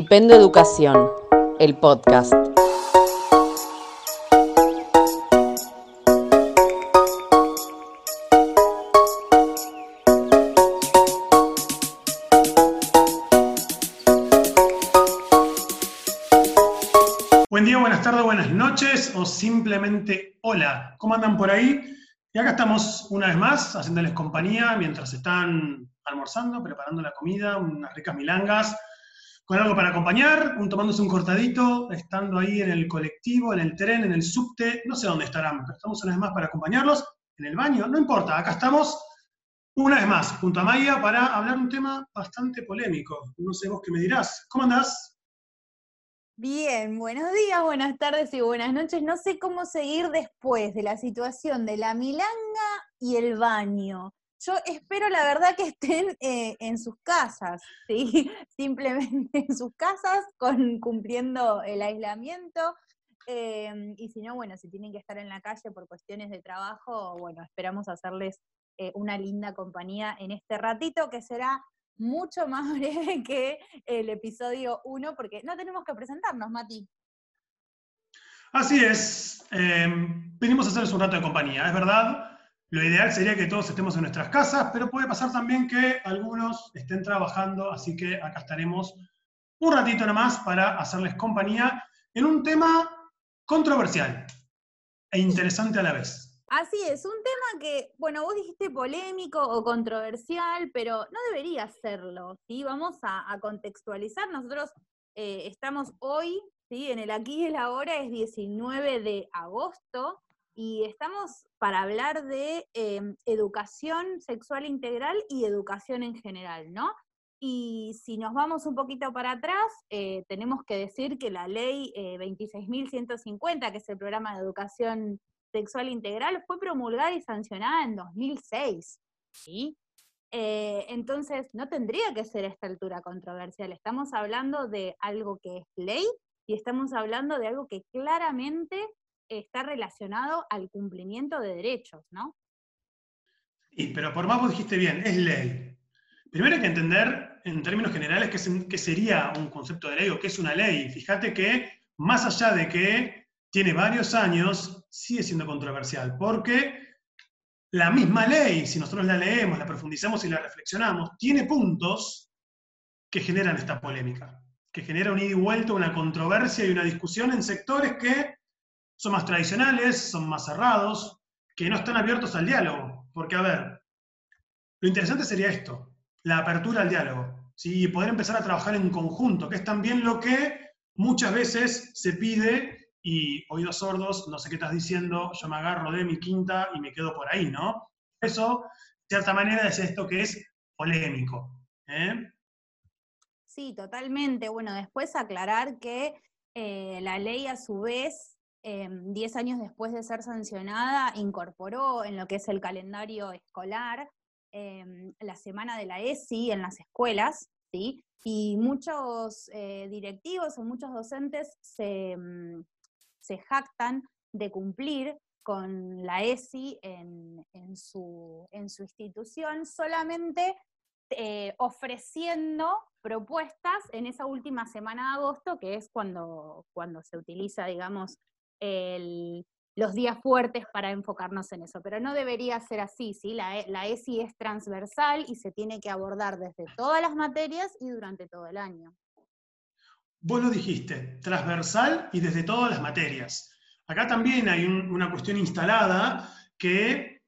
Flipendo Educación, el podcast. Buen día, buenas tardes, buenas noches o simplemente hola. ¿Cómo andan por ahí? Y acá estamos una vez más haciéndoles compañía mientras están almorzando, preparando la comida, unas ricas milangas, con algo para acompañar, un, tomándose un cortadito, estando ahí en el colectivo, en el tren, en el subte, no sé dónde estarán, pero estamos una vez más para acompañarlos, en el baño, no importa, acá estamos una vez más junto a Maya para hablar un tema bastante polémico. No sé vos qué me dirás. ¿Cómo andás? Bien, buenos días, buenas tardes y buenas noches. No sé cómo seguir después de la situación de la milanga y el baño. Yo espero, la verdad, que estén eh, en sus casas, ¿sí? Simplemente en sus casas, cumpliendo el aislamiento. Em, y si no, bueno, si tienen que estar en la calle por cuestiones de trabajo, bueno, esperamos hacerles eh, una linda compañía en este ratito que será mucho más breve que el episodio 1, porque no tenemos que presentarnos, Mati. Así es. Em, venimos a hacerles un rato de compañía, es verdad. Lo ideal sería que todos estemos en nuestras casas, pero puede pasar también que algunos estén trabajando, así que acá estaremos un ratito nomás para hacerles compañía en un tema controversial e interesante a la vez. Así es, un tema que, bueno, vos dijiste polémico o controversial, pero no debería serlo, ¿sí? Vamos a, contextualizar. Nosotros eh, estamos hoy, ¿sí? En el aquí y el ahora es 19 de agosto y estamos para hablar de em, educación sexual integral y educación en general, ¿no? Y si nos vamos un poquito para atrás, eh, tenemos que decir que la ley 26.150, eh, que es el programa de educación sexual integral, fue promulgada y sancionada en 2006, ¿sí? Eh, entonces, no tendría que ser a esta altura controversial. Estamos hablando de algo que es ley y estamos hablando de algo que claramente está relacionado al cumplimiento de derechos, ¿no? Sí, pero por más vos dijiste bien, es ley. Primero hay que entender en términos generales qué, sería un concepto de ley o qué es una ley. Fíjate que más allá de que tiene varios años, sigue siendo controversial, porque la misma ley, si nosotros la leemos, la profundizamos y la reflexionamos, tiene puntos que generan esta polémica, que genera un ida y vuelta, una controversia y una discusión en sectores que son más tradicionales, son más cerrados, que no están abiertos al diálogo. Porque, a ver, lo interesante sería esto, la apertura al diálogo, ¿sí? y poder empezar a trabajar en conjunto, que es también lo que muchas veces se pide y oídos sordos, no sé qué estás diciendo, yo me agarro de mi quinta y me quedo por ahí, ¿no? Eso, de cierta manera, es esto que es polémico. ¿eh? Sí, totalmente. Bueno, después aclarar que eh, la ley a su vez 10 em, años después de ser sancionada, incorporó en lo que es el calendario escolar em, la semana de la ESI en las escuelas, ¿sí? Y muchos eh, directivos o muchos docentes em, se, jactan de cumplir con la ESI en, su, en su, institución, solamente eh, ofreciendo propuestas en esa última semana de agosto, que es cuando, cuando se utiliza, digamos, los días fuertes para enfocarnos en eso. Pero no debería ser así, ¿sí? La, la ESI es transversal y se tiene que abordar desde todas las materias y durante todo el año. Vos lo dijiste, transversal y desde todas las materias. Acá también hay una cuestión instalada que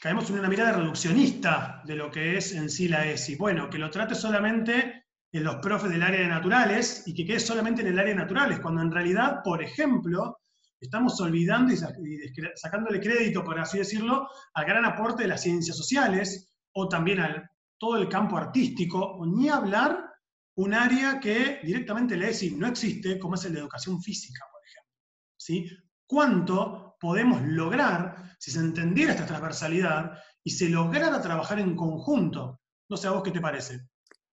caemos en una mirada reduccionista de lo que es en sí la ESI. Bueno, que lo trate solamente en los profes del área de naturales y que quede solamente en el área de naturales, cuando en realidad, por ejemplo, estamos olvidando y, sacándole crédito, por así decirlo, al gran aporte de las ciencias sociales o también al todo el campo artístico, o ni hablar un área que directamente le ESI no existe, como es el de educación física, por ejemplo. ¿Sí? ¿Cuánto podemos lograr si se entendiera esta transversalidad y se lograra trabajar en conjunto? No sé a vos qué te parece.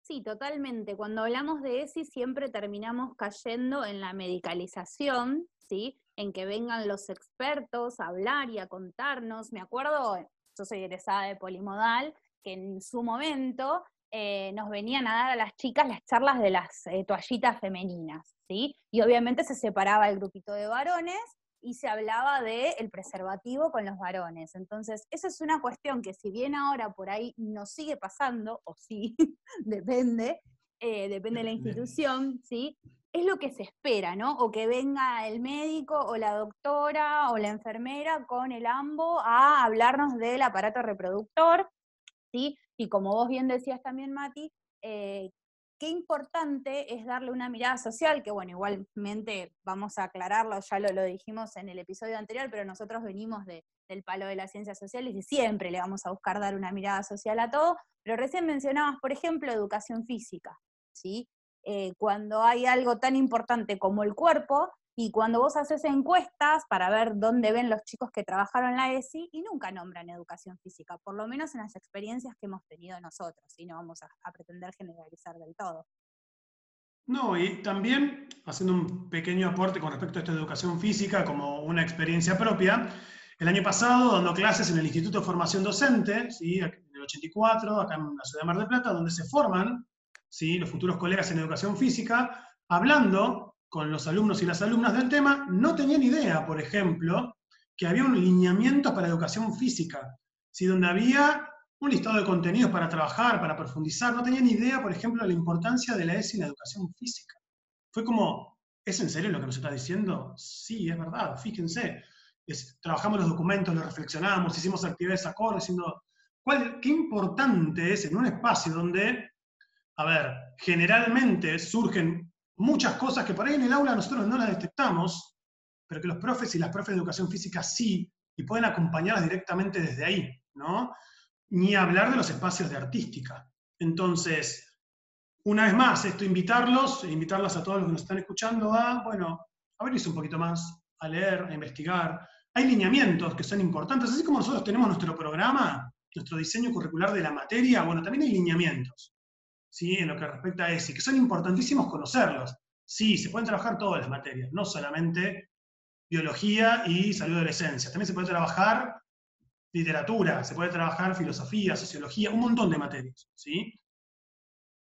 Sí, totalmente. Cuando hablamos de ESI siempre terminamos cayendo en la medicalización, ¿sí? En que vengan los expertos a hablar y a contarnos. Me acuerdo, yo soy egresada de Polimodal, que en su momento eh, nos venían a dar a las chicas las charlas de las eh, toallitas femeninas, ¿sí? Y obviamente se separaba el grupito de varones y se hablaba del el preservativo con los varones. Entonces, esa es una cuestión que si bien ahora por ahí no sigue pasando, o sí, depende, eh, depende de la institución, ¿sí? Es lo que se espera, ¿no? O que venga el médico o la doctora o la enfermera con el AMBO a hablarnos del aparato reproductor, ¿sí? Y como vos bien decías también, Mati, eh, qué importante es darle una mirada social, que bueno, igualmente vamos a aclararlo, ya lo, lo dijimos en el episodio anterior, pero nosotros venimos del palo de las ciencias sociales y siempre le vamos a buscar dar una mirada social a todo, pero recién mencionabas, por ejemplo, educación física, ¿sí? Eh, cuando hay algo tan importante como el cuerpo, y cuando vos haces encuestas para ver dónde ven los chicos que trabajaron en la ESI, y nunca nombran educación física, por lo menos en las experiencias que hemos tenido nosotros, y no vamos a, pretender generalizar del todo. No, y también haciendo un pequeño aporte con respecto a esta educación física como una experiencia propia, el año pasado dando clases en el Instituto de Formación Docente, ¿sí? en el 84, acá en la ciudad de Mar del Plata, donde se forman ¿sí? los futuros colegas en educación física, hablando con los alumnos y las alumnas del tema, no tenían idea, por ejemplo, que había un lineamiento para educación física, ¿sí? donde había un listado de contenidos para trabajar, para profundizar. No tenían idea, por ejemplo, de la importancia de la ESI en educación física. Fue como, ¿es en serio lo que nos está diciendo? Sí, es verdad, fíjense. trabajamos los documentos, los reflexionamos, hicimos actividades acordes, diciendo, ¿cuál, qué importante es en un espacio donde, a ver, generalmente surgen muchas cosas que por ahí en el aula nosotros no las detectamos, pero que los profes y las profes de educación física sí, y pueden acompañarlas directamente desde ahí, ¿no? Ni hablar de los espacios de artística. Entonces, una vez más, esto invitarlos, e invitarlas a todos los que nos están escuchando a, bueno, abrirse un poquito más, a leer, a investigar. Hay lineamientos que son importantes, así como nosotros tenemos nuestro programa, nuestro diseño curricular de la materia, bueno, también hay lineamientos. ¿Sí? en lo que respecta a ESI, que son importantísimos conocerlos. Sí, se pueden trabajar todas las materias, no solamente biología y salud de la. También se puede trabajar literatura, se puede trabajar filosofía, sociología, un montón de materias, ¿sí?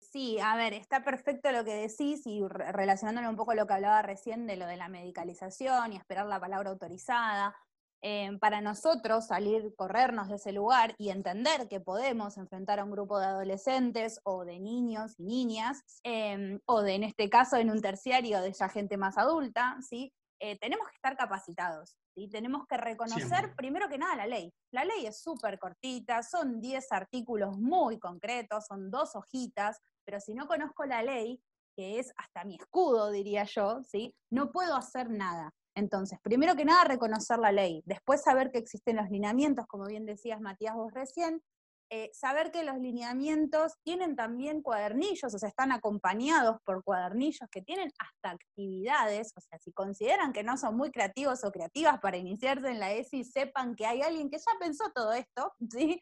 Sí, a ver, está perfecto lo que decís y relacionándolo un poco a lo que hablaba recién de lo de la medicalización y esperar la palabra autorizada. Em, para nosotros salir, corrernos de ese lugar y entender que podemos enfrentar a un grupo de adolescentes o de niños y niñas, em, o de en este caso en un terciario de ya gente más adulta, ¿sí? Eh, tenemos que estar capacitados, ¿sí? tenemos que reconocer primero que nada la ley. La ley es súper cortita, son 10 artículos muy concretos, son dos hojitas, pero si no conozco la ley, que es hasta mi escudo, diría yo, ¿sí? no puedo hacer nada. Entonces, primero que nada, reconocer la ley, después saber que existen los lineamientos, como bien decías Matías vos recién, eh, saber que los lineamientos tienen también cuadernillos, o sea, están acompañados por cuadernillos que tienen hasta actividades, o sea, si consideran que no son muy creativos o creativas para iniciarse en la ESI, sepan que hay alguien que ya pensó todo esto, ¿sí?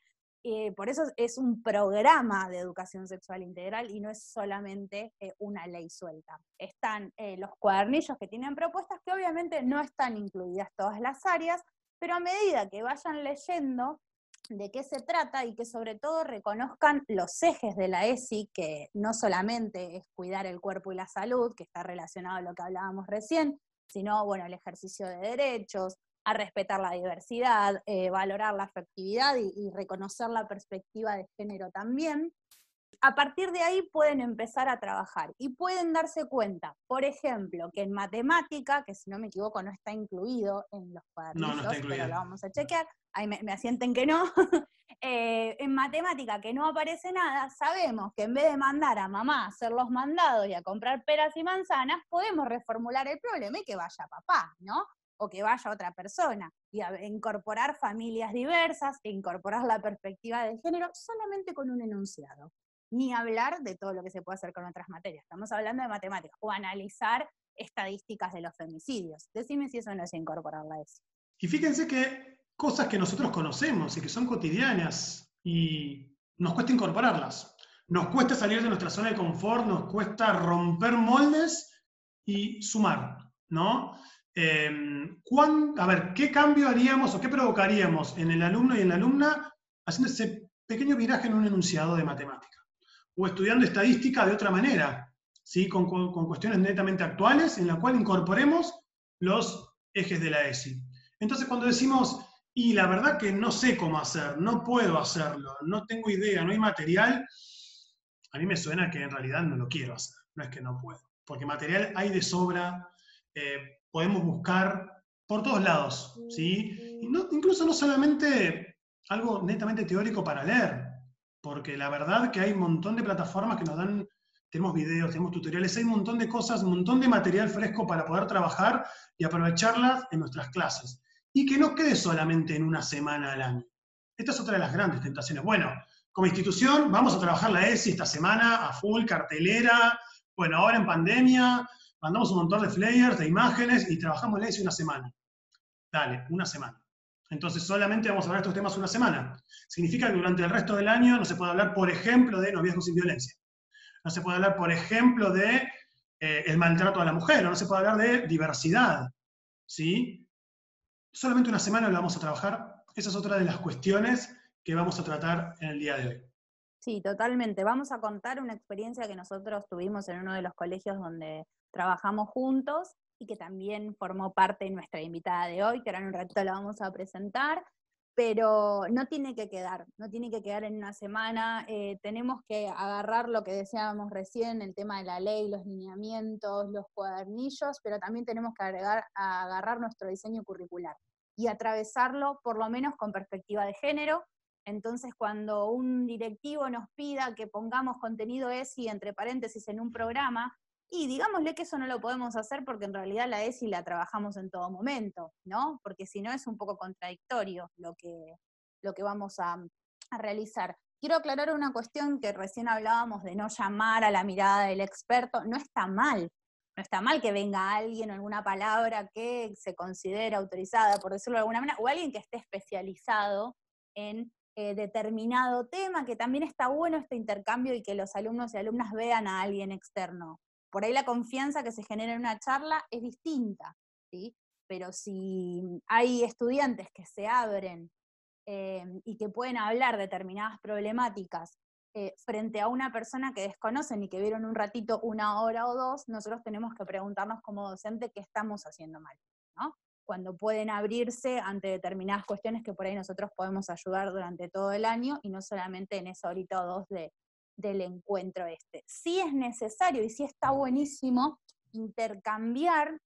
Eh, por eso es un programa de educación sexual integral y no es solamente eh, una ley suelta. Están eh, los cuadernillos que tienen propuestas que obviamente no están incluidas todas las áreas, pero a medida que vayan leyendo de qué se trata y que sobre todo reconozcan los ejes de la ESI, que no solamente es cuidar el cuerpo y la salud, que está relacionado a lo que hablábamos recién, sino bueno, el ejercicio de derechos, a respetar la diversidad, eh, valorar la afectividad y, reconocer la perspectiva de género también. A partir de ahí pueden empezar a trabajar y pueden darse cuenta, por ejemplo, que en matemática, que si no me equivoco no está incluido en los cuadernillos, pero lo vamos a chequear, ahí me, asienten que no, eh, en matemática que no aparece nada, sabemos que en vez de mandar a mamá a hacer los mandados y a comprar peras y manzanas, podemos reformular el problema y que vaya papá, ¿no? O que vaya otra persona, y incorporar familias diversas, incorporar la perspectiva de género solamente con un enunciado. Ni hablar de todo lo que se puede hacer con otras materias. Estamos hablando de matemáticas, o analizar estadísticas de los femicidios. Decime si eso no es incorporarla a eso. Y fíjense que cosas que nosotros conocemos y que son cotidianas y nos cuesta incorporarlas. Nos cuesta salir de nuestra zona de confort, nos cuesta romper moldes y sumar, ¿no? Em, a ver, ¿qué cambio haríamos o qué provocaríamos en el alumno y en la alumna haciendo ese pequeño viraje en un enunciado de matemática? o estudiando estadística de otra manera, ¿sí? con, con cuestiones netamente actuales en la cual incorporemos los ejes de la ESI. Entonces, cuando decimos, y la verdad que no sé cómo hacer, no puedo hacerlo, no tengo idea, no hay material, a mí me suena que en realidad no lo quiero hacer, no es que no puedo, porque material hay de sobra, eh, podemos buscar por todos lados, ¿sí? incluso no solamente algo netamente teórico para leer, porque la verdad que hay un montón de plataformas que nos dan, tenemos videos, tenemos tutoriales, hay un montón de cosas, un montón de material fresco para poder trabajar y aprovecharlas en nuestras clases. Y que no quede solamente en una semana al año. Esta es otra de las grandes tentaciones. Bueno, como institución vamos a trabajar la ESI esta semana a full, cartelera, bueno, ahora en pandemia, mandamos un montón de flyers, de imágenes y trabajamos la ESI una semana. Dale, una semana. Entonces solamente vamos a hablar de estos temas una semana. Significa que durante el resto del año no se puede hablar, por ejemplo, de noviazgo sin violencia. No se puede hablar, por ejemplo, de eh, el maltrato a la mujer, o no se puede hablar de diversidad. ¿sí? Solamente una semana lo vamos a trabajar. Esa es otra de las cuestiones que vamos a tratar en el día de hoy. Sí, totalmente. Vamos a contar una experiencia que nosotros tuvimos en uno de los colegios donde trabajamos juntos y que también formó parte de nuestra invitada de hoy, que ahora en un ratito la vamos a presentar, pero no tiene que quedar, no tiene que quedar en una semana, eh, tenemos que agarrar lo que decíamos recién, el tema de la ley, los lineamientos, los cuadernillos, pero también tenemos que agregar, agarrar nuestro diseño curricular y atravesarlo por lo menos con perspectiva de género. Entonces, cuando un directivo nos pida que pongamos contenido ESI entre paréntesis en un programa, y digámosle que eso no lo podemos hacer porque en realidad la ESI la trabajamos en todo momento, ¿no? Porque si no es un poco contradictorio lo que, lo que vamos a, a realizar. Quiero aclarar una cuestión que recién hablábamos de no llamar a la mirada del experto. No está mal, no está mal que venga alguien o alguna palabra que se considere autorizada, por decirlo de alguna manera, o alguien que esté especializado en eh, determinado tema, que también está bueno este intercambio y que los alumnos y alumnas vean a alguien externo por ahí la confianza que se genera en una charla es distinta, ¿sí? Pero si hay estudiantes que se abren eh, y que pueden hablar determinadas problemáticas eh, frente a una persona que desconocen y que vieron un ratito, una hora o dos, nosotros tenemos que preguntarnos como docente qué estamos haciendo mal, ¿no? Cuando pueden abrirse ante determinadas cuestiones que por ahí nosotros podemos ayudar durante todo el año y no solamente en esa horita o dos de, del encuentro este. Sí es necesario y sí está buenísimo intercambiar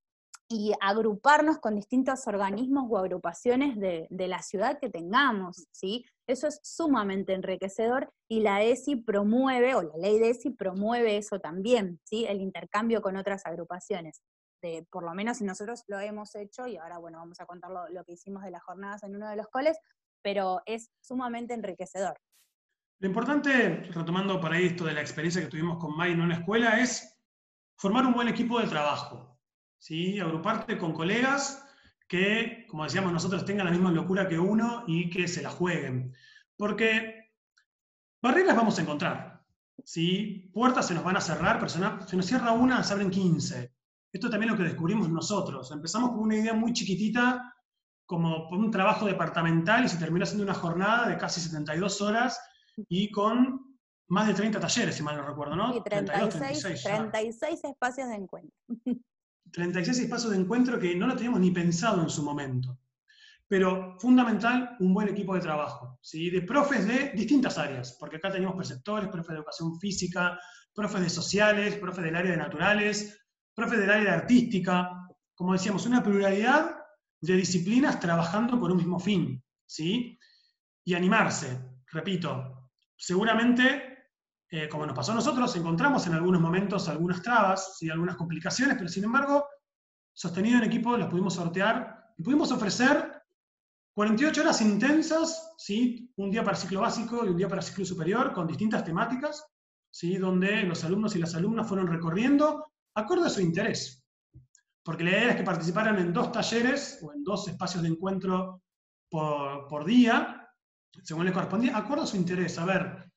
y agruparnos con distintos organismos o agrupaciones de, la ciudad que tengamos, ¿sí? Eso es sumamente enriquecedor y la ESI promueve, o la ley de ESI promueve eso también, ¿sí? El intercambio con otras agrupaciones. De, por lo menos si nosotros lo hemos hecho, y ahora, bueno, vamos a contar lo, lo que hicimos de las jornadas en uno de los coles, pero es sumamente enriquecedor. Lo importante, retomando por ahí esto de la experiencia que tuvimos con May en una escuela, es formar un buen equipo de trabajo. ¿sí? Agruparte con colegas que, como decíamos nosotros, tengan la misma locura que uno y que se la jueguen. Porque barreras vamos a encontrar. ¿sí? Puertas se nos van a cerrar, pero se nos cierra una, se abren 15. Esto también es lo que descubrimos nosotros. Empezamos con una idea muy chiquitita, como un trabajo departamental, y se terminó haciendo una jornada de casi 72 horas y con más de 30 talleres, si mal no recuerdo, ¿no? Sí, 36, 36, espacios de encuentro. 36 espacios de encuentro que no lo teníamos ni pensado en su momento. Pero fundamental, un buen equipo de trabajo, ¿sí? de profes de distintas áreas, porque acá tenemos preceptores, profes de educación física, profes de sociales, profes del área de naturales, profes del área de artística, como decíamos, una pluralidad de disciplinas trabajando por un mismo fin, ¿sí? Y animarse, repito, seguramente, eh, como nos pasó a nosotros, encontramos en algunos momentos algunas trabas, y algunas complicaciones, pero sin embargo, sostenido en equipo, las pudimos sortear y pudimos ofrecer 48 horas intensas, ¿sí? un día para ciclo básico y un día para ciclo superior, con distintas temáticas, ¿sí? donde los alumnos y las alumnas fueron recorriendo acorde a su interés. Porque la idea es que participaran en dos talleres o en dos espacios de encuentro por, por día, según le correspondía, acuerdo a su interés. A ver,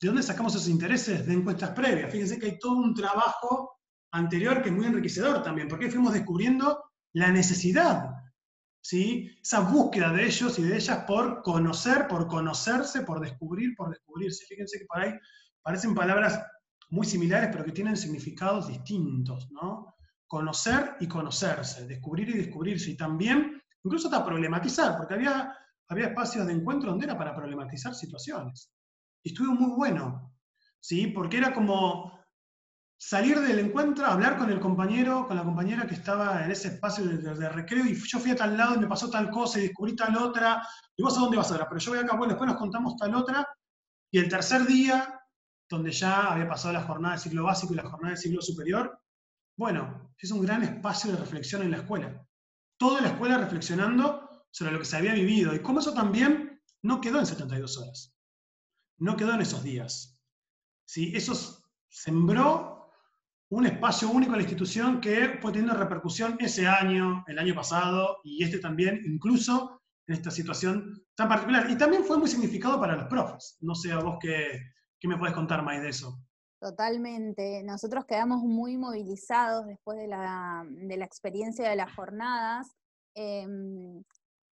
¿de dónde sacamos esos intereses? De encuestas previas. Fíjense que hay todo un trabajo anterior que es muy enriquecedor también, porque fuimos descubriendo la necesidad, ¿sí? esa búsqueda de ellos y de ellas por conocer, por conocerse, por descubrir, por descubrirse. Fíjense que por ahí parecen palabras muy similares, pero que tienen significados distintos, ¿no? Conocer y conocerse, descubrir y descubrirse, y también, incluso hasta problematizar, porque había, había espacios de encuentro donde era para problematizar situaciones. Y estuvo muy bueno, ¿sí? Porque era como salir del encuentro, hablar con el compañero, con la compañera que estaba en ese espacio de, recreo, y yo fui a tal lado y me pasó tal cosa y descubrí tal otra, y vos a dónde vas ahora, pero yo voy acá, bueno, después nos contamos tal otra, y el tercer día, donde ya había pasado la jornada de ciclo básico y la jornada de ciclo superior, bueno, es un gran espacio de reflexión en la escuela. Toda la escuela reflexionando sobre lo que se había vivido, y cómo eso también no quedó en 72 horas, no quedó en esos días. ¿Sí? Eso sembró un espacio único en la institución que fue teniendo repercusión ese año, el año pasado y este también, incluso en esta situación tan particular. Y también fue muy significado para los profes. No sé a vos qué, qué me puedes contar más de eso. Totalmente. Nosotros quedamos muy movilizados después de la, de la experiencia de las jornadas. Em,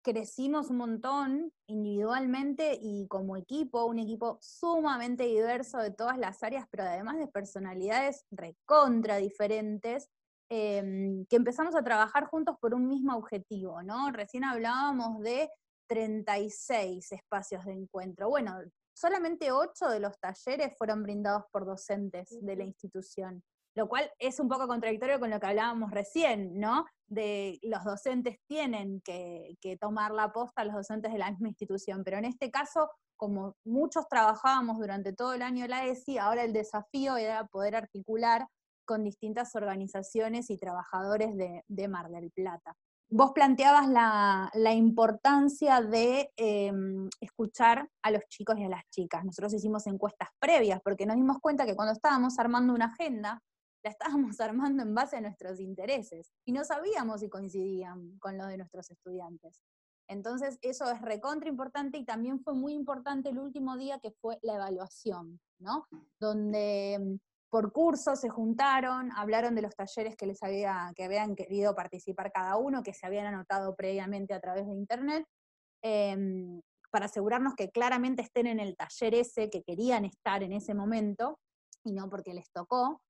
crecimos un montón individualmente y como equipo, un equipo sumamente diverso de todas las áreas, pero además de personalidades recontra diferentes, em, que empezamos a trabajar juntos por un mismo objetivo, ¿no? Recién hablábamos de 36 espacios de encuentro. Bueno, solamente 8 de los talleres fueron brindados por docentes de la institución lo cual es un poco contradictorio con lo que hablábamos recién, ¿no? De los docentes tienen que, tomar la posta, los docentes de la misma institución, pero en este caso, como muchos trabajábamos durante todo el año la ESI, ahora el desafío era poder articular con distintas organizaciones y trabajadores de, Mar del Plata. Vos planteabas la, importancia de em, escuchar a los chicos y a las chicas. Nosotros hicimos encuestas previas porque nos dimos cuenta que cuando estábamos armando una agenda la estábamos armando en base a nuestros intereses y no sabíamos si coincidían con los de nuestros estudiantes. Entonces, eso es recontra importante y también fue muy importante el último día que fue la evaluación, ¿no? Donde mm, por curso se juntaron, hablaron de los talleres que les había, que habían querido participar cada uno, que se habían anotado previamente a través de internet, em, para asegurarnos que claramente estén en el taller ese que querían estar en ese momento, y no porque les tocó,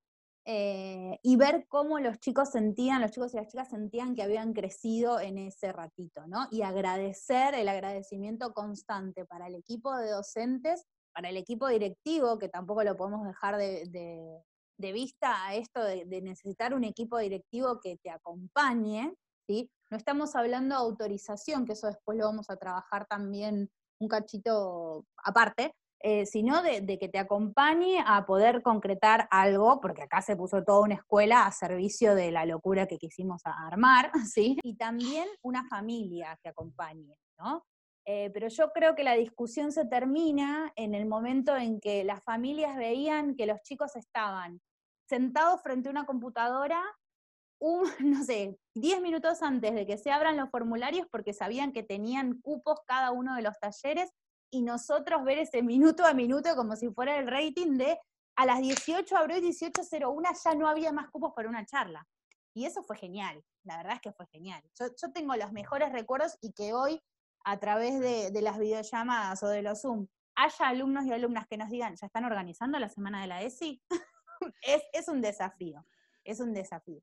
eh, y ver cómo los chicos sentían, los chicos y las chicas sentían que habían crecido en ese ratito, ¿no? Y agradecer, el agradecimiento constante para el equipo de docentes, para el equipo directivo, que tampoco lo podemos dejar de, vista a esto de, necesitar un equipo directivo que te acompañe, ¿sí? No estamos hablando de autorización, que eso después lo vamos a trabajar también un cachito aparte, eh, sino de, que te acompañe a poder concretar algo, porque acá se puso toda una escuela a servicio de la locura que quisimos armar, ¿sí? Y también una familia que acompañe, ¿no? Eh, pero yo creo que la discusión se termina en el momento en que las familias veían que los chicos estaban sentados frente a una computadora, un, no sé, 10 minutos antes de que se abran los formularios porque sabían que tenían cupos cada uno de los talleres y nosotros ver ese minuto a minuto como si fuera el rating de a las 18 abril 1801 ya no había más cupos para una charla. Y eso fue genial, la verdad es que fue genial. Yo, tengo los mejores recuerdos y que hoy, a través de, las videollamadas o de los Zoom, haya alumnos y alumnas que nos digan, ¿ya están organizando la semana de la ESI? es, es un desafío, es un desafío.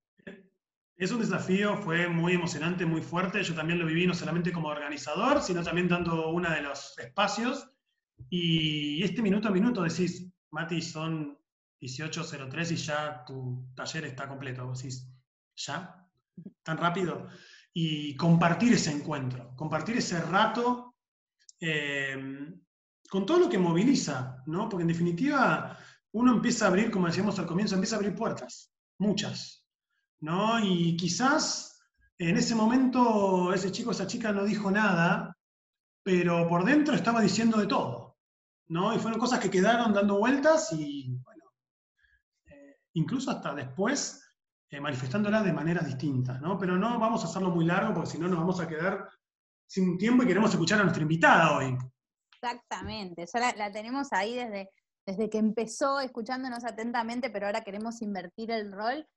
Es un desafío, fue muy emocionante, muy fuerte. Yo también lo viví no solamente como organizador, sino también dando uno de los espacios. Y este minuto a minuto decís, Mati, son 18.03 y ya tu taller está completo. Decís, ¿ya? ¿Tan rápido? Y compartir ese encuentro, compartir ese rato eh, con todo lo que moviliza, ¿no? Porque en definitiva uno empieza a abrir, como decíamos al comienzo, empieza a abrir puertas, muchas, ¿no? Y quizás en ese momento ese chico, esa chica no dijo nada, pero por dentro estaba diciendo de todo, ¿no? Y fueron cosas que quedaron dando vueltas y, bueno, eh, incluso hasta después eh, manifestándolas de maneras distintas, ¿no? Pero no vamos a hacerlo muy largo porque si no nos vamos a quedar sin tiempo y queremos escuchar a nuestra invitada hoy. Exactamente, ya la, tenemos ahí desde, desde que empezó escuchándonos atentamente, pero ahora queremos invertir el rol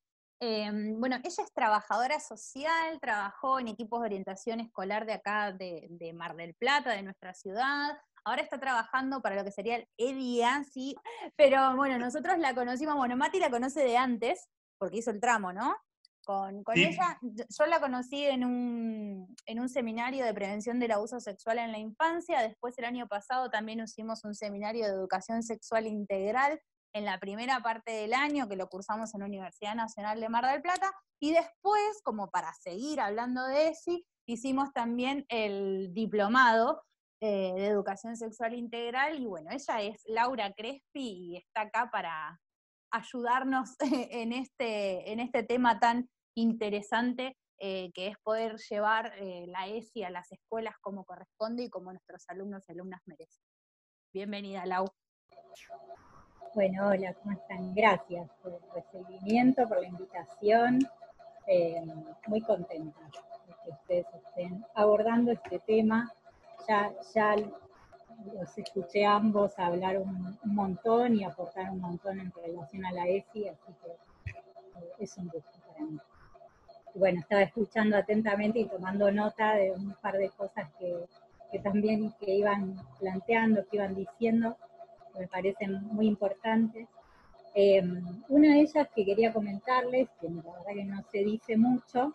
Em, bueno, ella es trabajadora social, trabajó en equipos de orientación escolar de acá, de, Mar del Plata, de nuestra ciudad, ahora está trabajando para lo que sería el EDIA, sí, pero bueno, nosotros la conocimos, bueno, Mati la conoce de antes, porque hizo el tramo, ¿no? Con, ella, yo la conocí en un, en un seminario de prevención del abuso sexual en la infancia, después el año pasado también hicimos un seminario de educación sexual integral en la primera parte del año, que lo cursamos en la Universidad Nacional de Mar del Plata, y después, como para seguir hablando de ESI, hicimos también el diplomado eh, de educación sexual integral, y bueno, ella es Laura Crespi y está acá para ayudarnos en este, en este tema tan interesante eh, que es poder llevar eh, la ESI a las escuelas como corresponde y como nuestros alumnos y alumnas merecen. Bienvenida, Lau. Bueno, hola, ¿cómo están? Gracias por el recibimiento, por la invitación. Eh, muy contenta de que ustedes estén abordando este tema. Ya, ya los escuché ambos hablar un, montón y aportar un montón en relación a la ESI, así que eh, es un gusto para mí. bueno, estaba escuchando atentamente y tomando nota de un par de cosas que, que también que iban planteando, que iban diciendo me parecen muy importantes. Em, una de ellas que quería comentarles, que la verdad que no se dice mucho,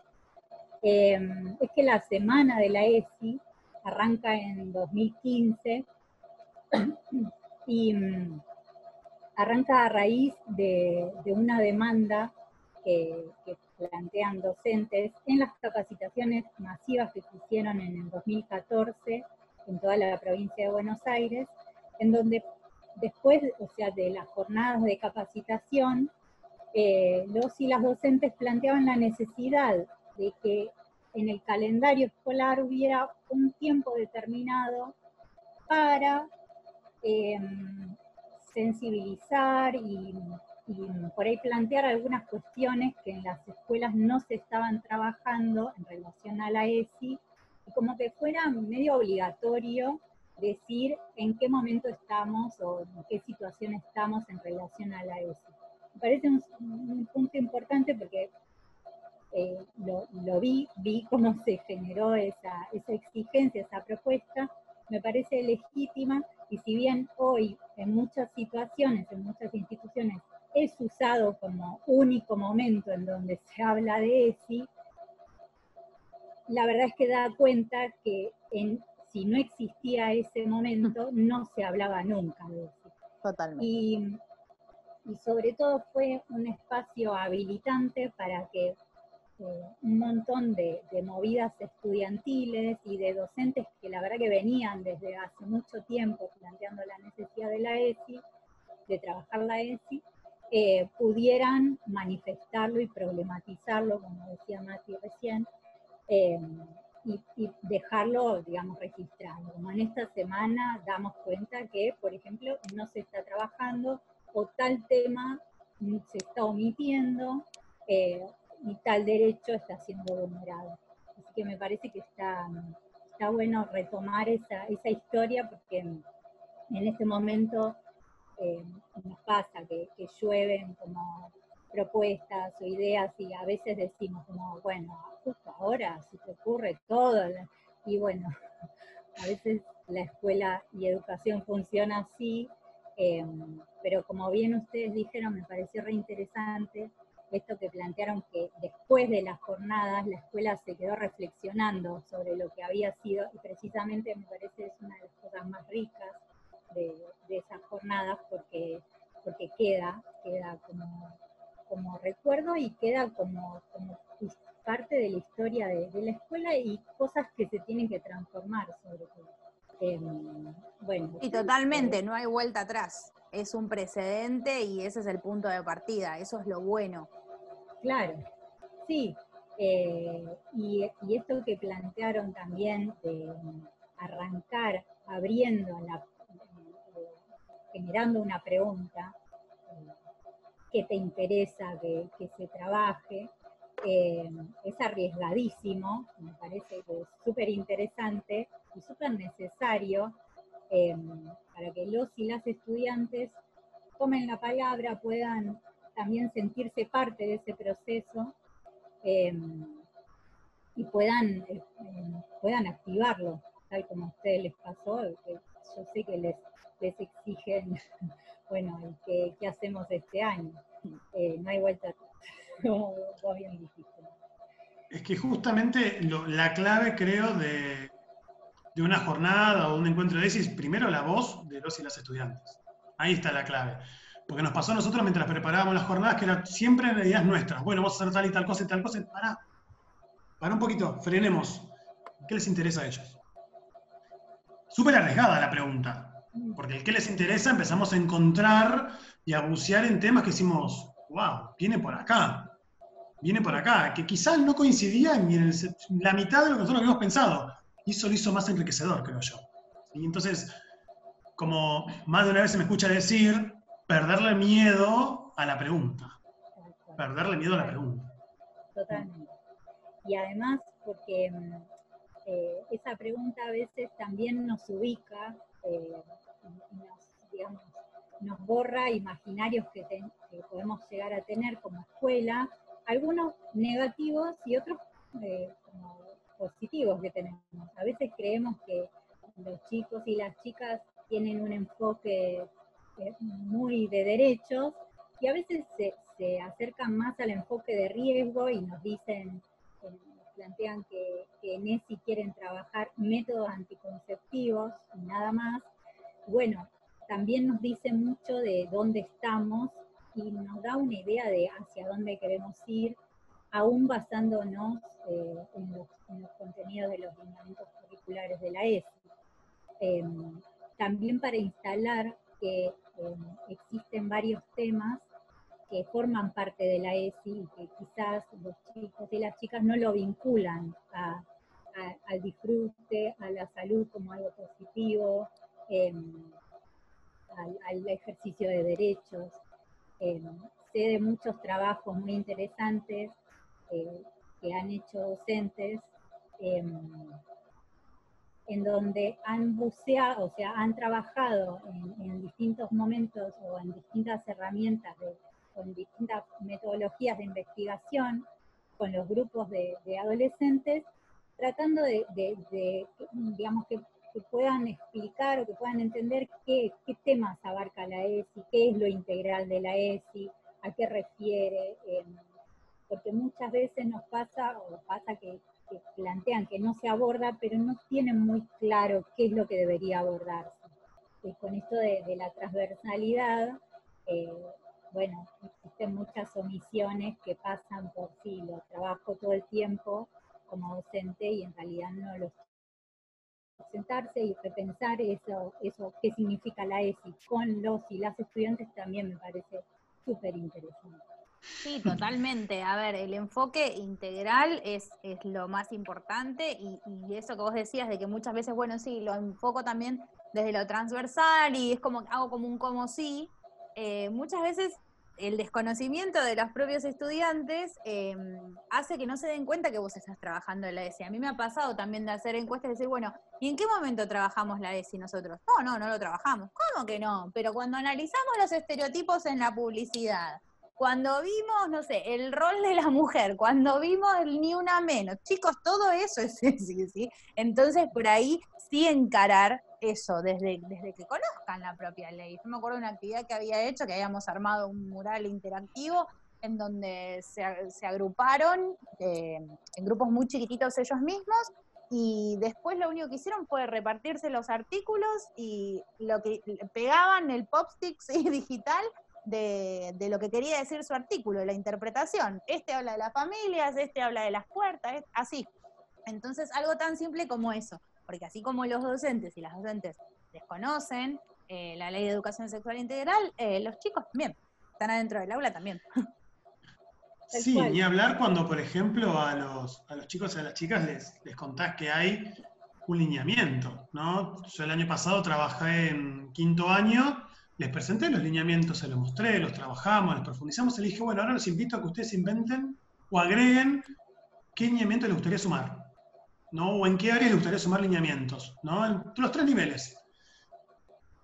em, es que la semana de la ESI arranca en 2015 y mm, arranca a raíz de, una demanda que, que, plantean docentes en las capacitaciones masivas que se hicieron en el 2014 en toda la provincia de Buenos Aires, en donde después, o sea, de las jornadas de capacitación, eh, los y las docentes planteaban la necesidad de que en el calendario escolar hubiera un tiempo determinado para em, sensibilizar y, y, por ahí plantear algunas cuestiones que en las escuelas no se estaban trabajando en relación a la ESI, y como que fuera medio obligatorio decir en qué momento estamos o en qué situación estamos en relación a la ESI. Me parece un, punto importante porque eh, lo, vi, vi cómo se generó esa, esa exigencia, esa propuesta, me parece legítima y si bien hoy en muchas situaciones, en muchas instituciones, es usado como único momento en donde se habla de ESI, la verdad es que da cuenta que en si no existía ese momento, no se hablaba nunca de eso. Totalmente. Y, sobre todo fue un espacio habilitante para que eh, un montón de, movidas estudiantiles y de docentes que la verdad que venían desde hace mucho tiempo planteando la necesidad de la ESI, de trabajar la ESI, eh, pudieran manifestarlo y problematizarlo, como decía Mati recién, eh, y, dejarlo, digamos, registrado. Como en esta semana damos cuenta que, por ejemplo, no se está trabajando o tal tema se está omitiendo eh, y tal derecho está siendo vulnerado. Así que me parece que está, está bueno retomar esa, esa historia porque en este momento eh, nos pasa que, que llueven como propuestas o ideas y a veces decimos como, bueno, justo ahora se te ocurre todo. Y bueno, a veces la escuela y educación funciona así, em, pero como bien ustedes dijeron, me pareció reinteresante esto que plantearon que después de las jornadas la escuela se quedó reflexionando sobre lo que había sido y precisamente me parece es una de las cosas más ricas de, de esas jornadas porque, porque queda, queda como como recuerdo y queda como, como parte de la historia de, la escuela y cosas que se tienen que transformar sobre todo. Em, bueno, y totalmente, no hay vuelta atrás. Es un precedente y ese es el punto de partida, eso es lo bueno. Claro, sí. Eh, y, y, esto que plantearon también de arrancar abriendo, la, eh, generando una pregunta, que te interesa que, se trabaje. Eh, es arriesgadísimo, me parece que es súper interesante y súper necesario eh, para que los y las estudiantes tomen la palabra, puedan también sentirse parte de ese proceso eh, y puedan, puedan activarlo, tal como a ustedes les pasó, que yo sé que les, les exigen, bueno, ¿qué, ¿qué, hacemos este año? Eh, no hay vuelta, bien dijiste. Es que justamente la clave, creo, de, de una jornada o un encuentro de es primero la voz de los y las estudiantes. Ahí está la clave. Porque nos pasó a nosotros mientras preparábamos las jornadas que eran siempre ideas nuestras. Bueno, vamos a hacer tal y tal cosa y tal cosa. Para, para un poquito, frenemos. ¿Qué les interesa a ellos? Súper arriesgada la pregunta. Porque el que les interesa empezamos a encontrar y a bucear en temas que decimos, wow, viene por acá. Viene por acá. Que quizás no coincidía ni en la mitad de lo que nosotros habíamos pensado y eso lo hizo más enriquecedor, creo yo. Y entonces, como más de una vez se me escucha decir, perderle miedo a la pregunta. Perderle miedo a la pregunta. Totalmente. Y además, porque mm, eh, esa pregunta a veces también nos ubica, eh, nos, digamos, nos borra imaginarios que, que, podemos llegar a tener como escuela, algunos negativos y otros eh, positivos que tenemos. A veces creemos que los chicos y las chicas tienen un enfoque eh, muy de derechos y a veces se, acercan más al enfoque de riesgo y nos dicen, eh, nos plantean que, en ESI quieren trabajar métodos anticonceptivos y nada más. Bueno, también nos dice mucho de dónde estamos y nos da una idea de hacia dónde queremos ir aún basándonos eh, en, los, contenidos de los lineamientos curriculares de la ESI. Em, también para instalar que em, existen varios temas que forman parte de la ESI y que quizás los chicos y las chicas no lo vinculan al disfrute, a la salud como algo positivo, al, ejercicio de derechos. sé de muchos trabajos muy interesantes eh, que han hecho docentes, em, en donde han buceado, o sea, han trabajado en, distintos momentos o en distintas herramientas, de, con distintas metodologías de investigación con los grupos de, adolescentes, tratando de, digamos, que, puedan explicar o que puedan entender qué, qué, temas abarca la ESI, qué es lo integral de la ESI, a qué refiere, eh, porque muchas veces nos pasa, o pasa que, plantean que no se aborda, pero no tienen muy claro qué es lo que debería abordarse. Y con esto de, la transversalidad, eh, bueno, existen muchas omisiones que pasan por sí, lo trabajo todo el tiempo como docente y en realidad no lo sentarse y repensar eso, eso qué significa la ESI con los y las estudiantes también me parece súper interesante. Sí, totalmente. A ver, el enfoque integral es, es lo más importante y, eso que vos decías de que muchas veces, bueno, sí, lo enfoco también desde lo transversal y es como, hago como un como sí. Eh, muchas veces el desconocimiento de los propios estudiantes em, hace que no se den cuenta que vos estás trabajando en la ESI. A mí me ha pasado también de hacer encuestas y decir, bueno, ¿y en qué momento trabajamos la ESI nosotros? No, no, no lo trabajamos. ¿Cómo que no? Pero cuando analizamos los estereotipos en la publicidad, cuando vimos, no sé, el rol de la mujer, cuando vimos el ni una menos, chicos, todo eso es sí, ¿sí? Entonces, por ahí sí encarar eso, desde, desde que conozcan la propia ley. Yo me acuerdo de una actividad que había hecho, que habíamos armado un mural interactivo en donde se, agruparon eh, en grupos muy chiquititos ellos mismos y después lo único que hicieron fue repartirse los artículos y lo que pegaban el popstick digital de, lo que quería decir su artículo, de la interpretación. Este habla de las familias, este habla de las puertas, así. Entonces, algo tan simple como eso, porque así como los docentes y las docentes desconocen eh, la ley de educación sexual integral, eh, los chicos también, están adentro del aula también. Sí, ni hablar cuando, por ejemplo, a los, a los chicos y a las chicas les, les contás que hay un lineamiento, ¿no? Yo el año pasado trabajé en quinto año les presenté los lineamientos, se los mostré, los trabajamos, los profundizamos, y les dije, bueno, ahora los invito a que ustedes inventen o agreguen qué lineamiento les gustaría sumar, ¿no? O en qué área les gustaría sumar lineamientos, ¿no? En los tres niveles.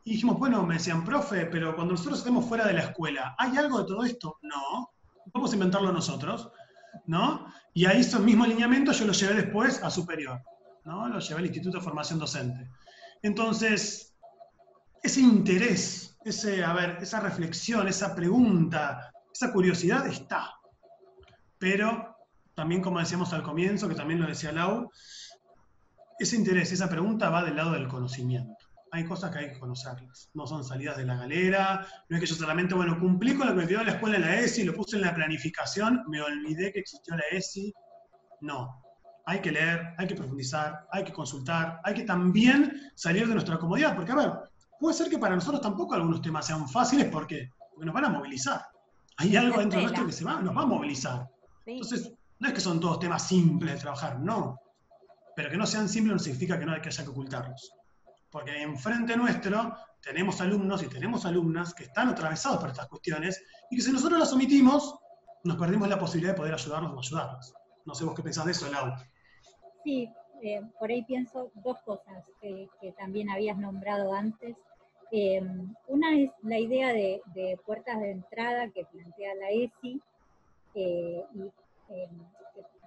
Y dijimos, bueno, me decían, profe, pero cuando nosotros estemos fuera de la escuela, ¿hay algo de todo esto? No. Vamos a inventarlo nosotros, ¿no? Y ahí esos mismos lineamientos yo los llevé después a superior, ¿no? Los llevé al Instituto de Formación Docente. Entonces, ese interés, ese, a ver, esa reflexión, esa pregunta, esa curiosidad está. Pero también, como decíamos al comienzo, que también lo decía Lau, ese interés, esa pregunta va del lado del conocimiento. Hay cosas que hay que conocerlas. No son salidas de la galera, no es que yo solamente, bueno, cumplí con lo que me pidió la escuela en la ESI, lo puse en la planificación, me olvidé que existió la ESI. No. Hay que leer, hay que profundizar, hay que consultar, hay que también salir de nuestra comodidad, porque a ver, puede ser que para nosotros tampoco algunos temas sean fáciles porque, porque nos van a movilizar. Hay algo dentro de nuestro que se va, nos va a movilizar. Entonces, no es que son todos temas simples de trabajar, no. Pero que no sean simples no significa que no hay que haya que ocultarlos. Porque enfrente nuestro tenemos alumnos y tenemos alumnas que están atravesados por estas cuestiones y que si nosotros las omitimos, nos perdimos la posibilidad de poder ayudarnos o ayudarlos. No sé vos qué pensás de eso, Lau. Sí, eh, por ahí pienso dos cosas que, también habías nombrado antes. Eh, una es la idea de, puertas de entrada que plantea la ESI, eh, y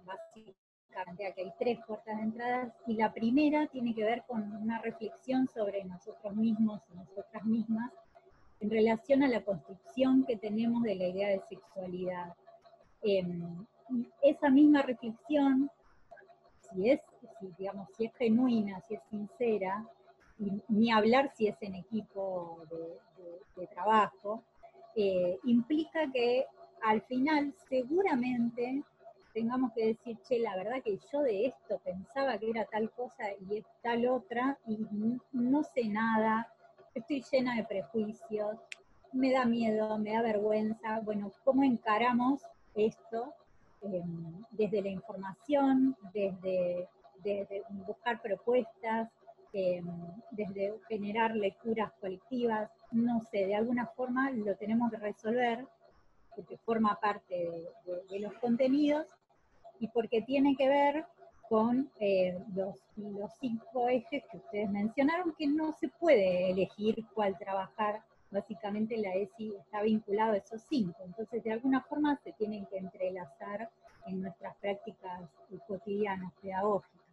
básicamente que hay tres puertas de entrada, y la primera tiene que ver con una reflexión sobre nosotros mismos y nosotras mismas en relación a la construcción que tenemos de la idea de sexualidad. Em, esa misma reflexión, si es, digamos, si es genuina, si es sincera, ni hablar si es en equipo de, trabajo, eh, implica que al final seguramente tengamos que decir, che, la verdad que yo de esto pensaba que era tal cosa y es tal otra, y no sé nada, estoy llena de prejuicios, me da miedo, me da vergüenza. Bueno, ¿cómo encaramos esto em, desde la información, desde, buscar propuestas, em, desde generar lecturas colectivas? No sé, de alguna forma lo tenemos que resolver porque forma parte de los contenidos y porque tiene que ver con eh, los, cinco ejes que ustedes mencionaron, que no se puede elegir cuál trabajar. Básicamente la ESI está vinculado a esos cinco, entonces de alguna forma se tienen que entrelazar en nuestras prácticas cotidianas pedagógicas,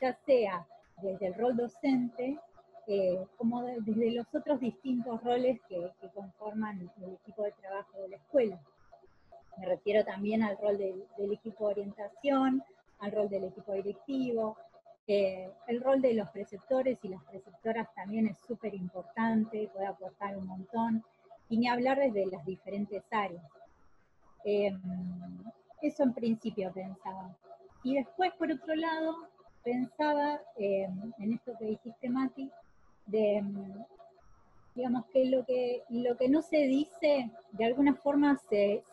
ya sea desde el rol docente, eh, como desde los otros distintos roles que, que conforman el equipo de trabajo de la escuela. Me refiero también al rol del, equipo de orientación, al rol del equipo directivo, eh, el rol de los preceptores y las preceptoras también es súper importante, puede aportar un montón, y ni hablar desde las diferentes áreas. Em, eso en principio pensaba. Y después, por otro lado, pensaba em, en esto que dijiste, Mati, de em, digamos que lo que, lo que no se dice, de alguna forma se,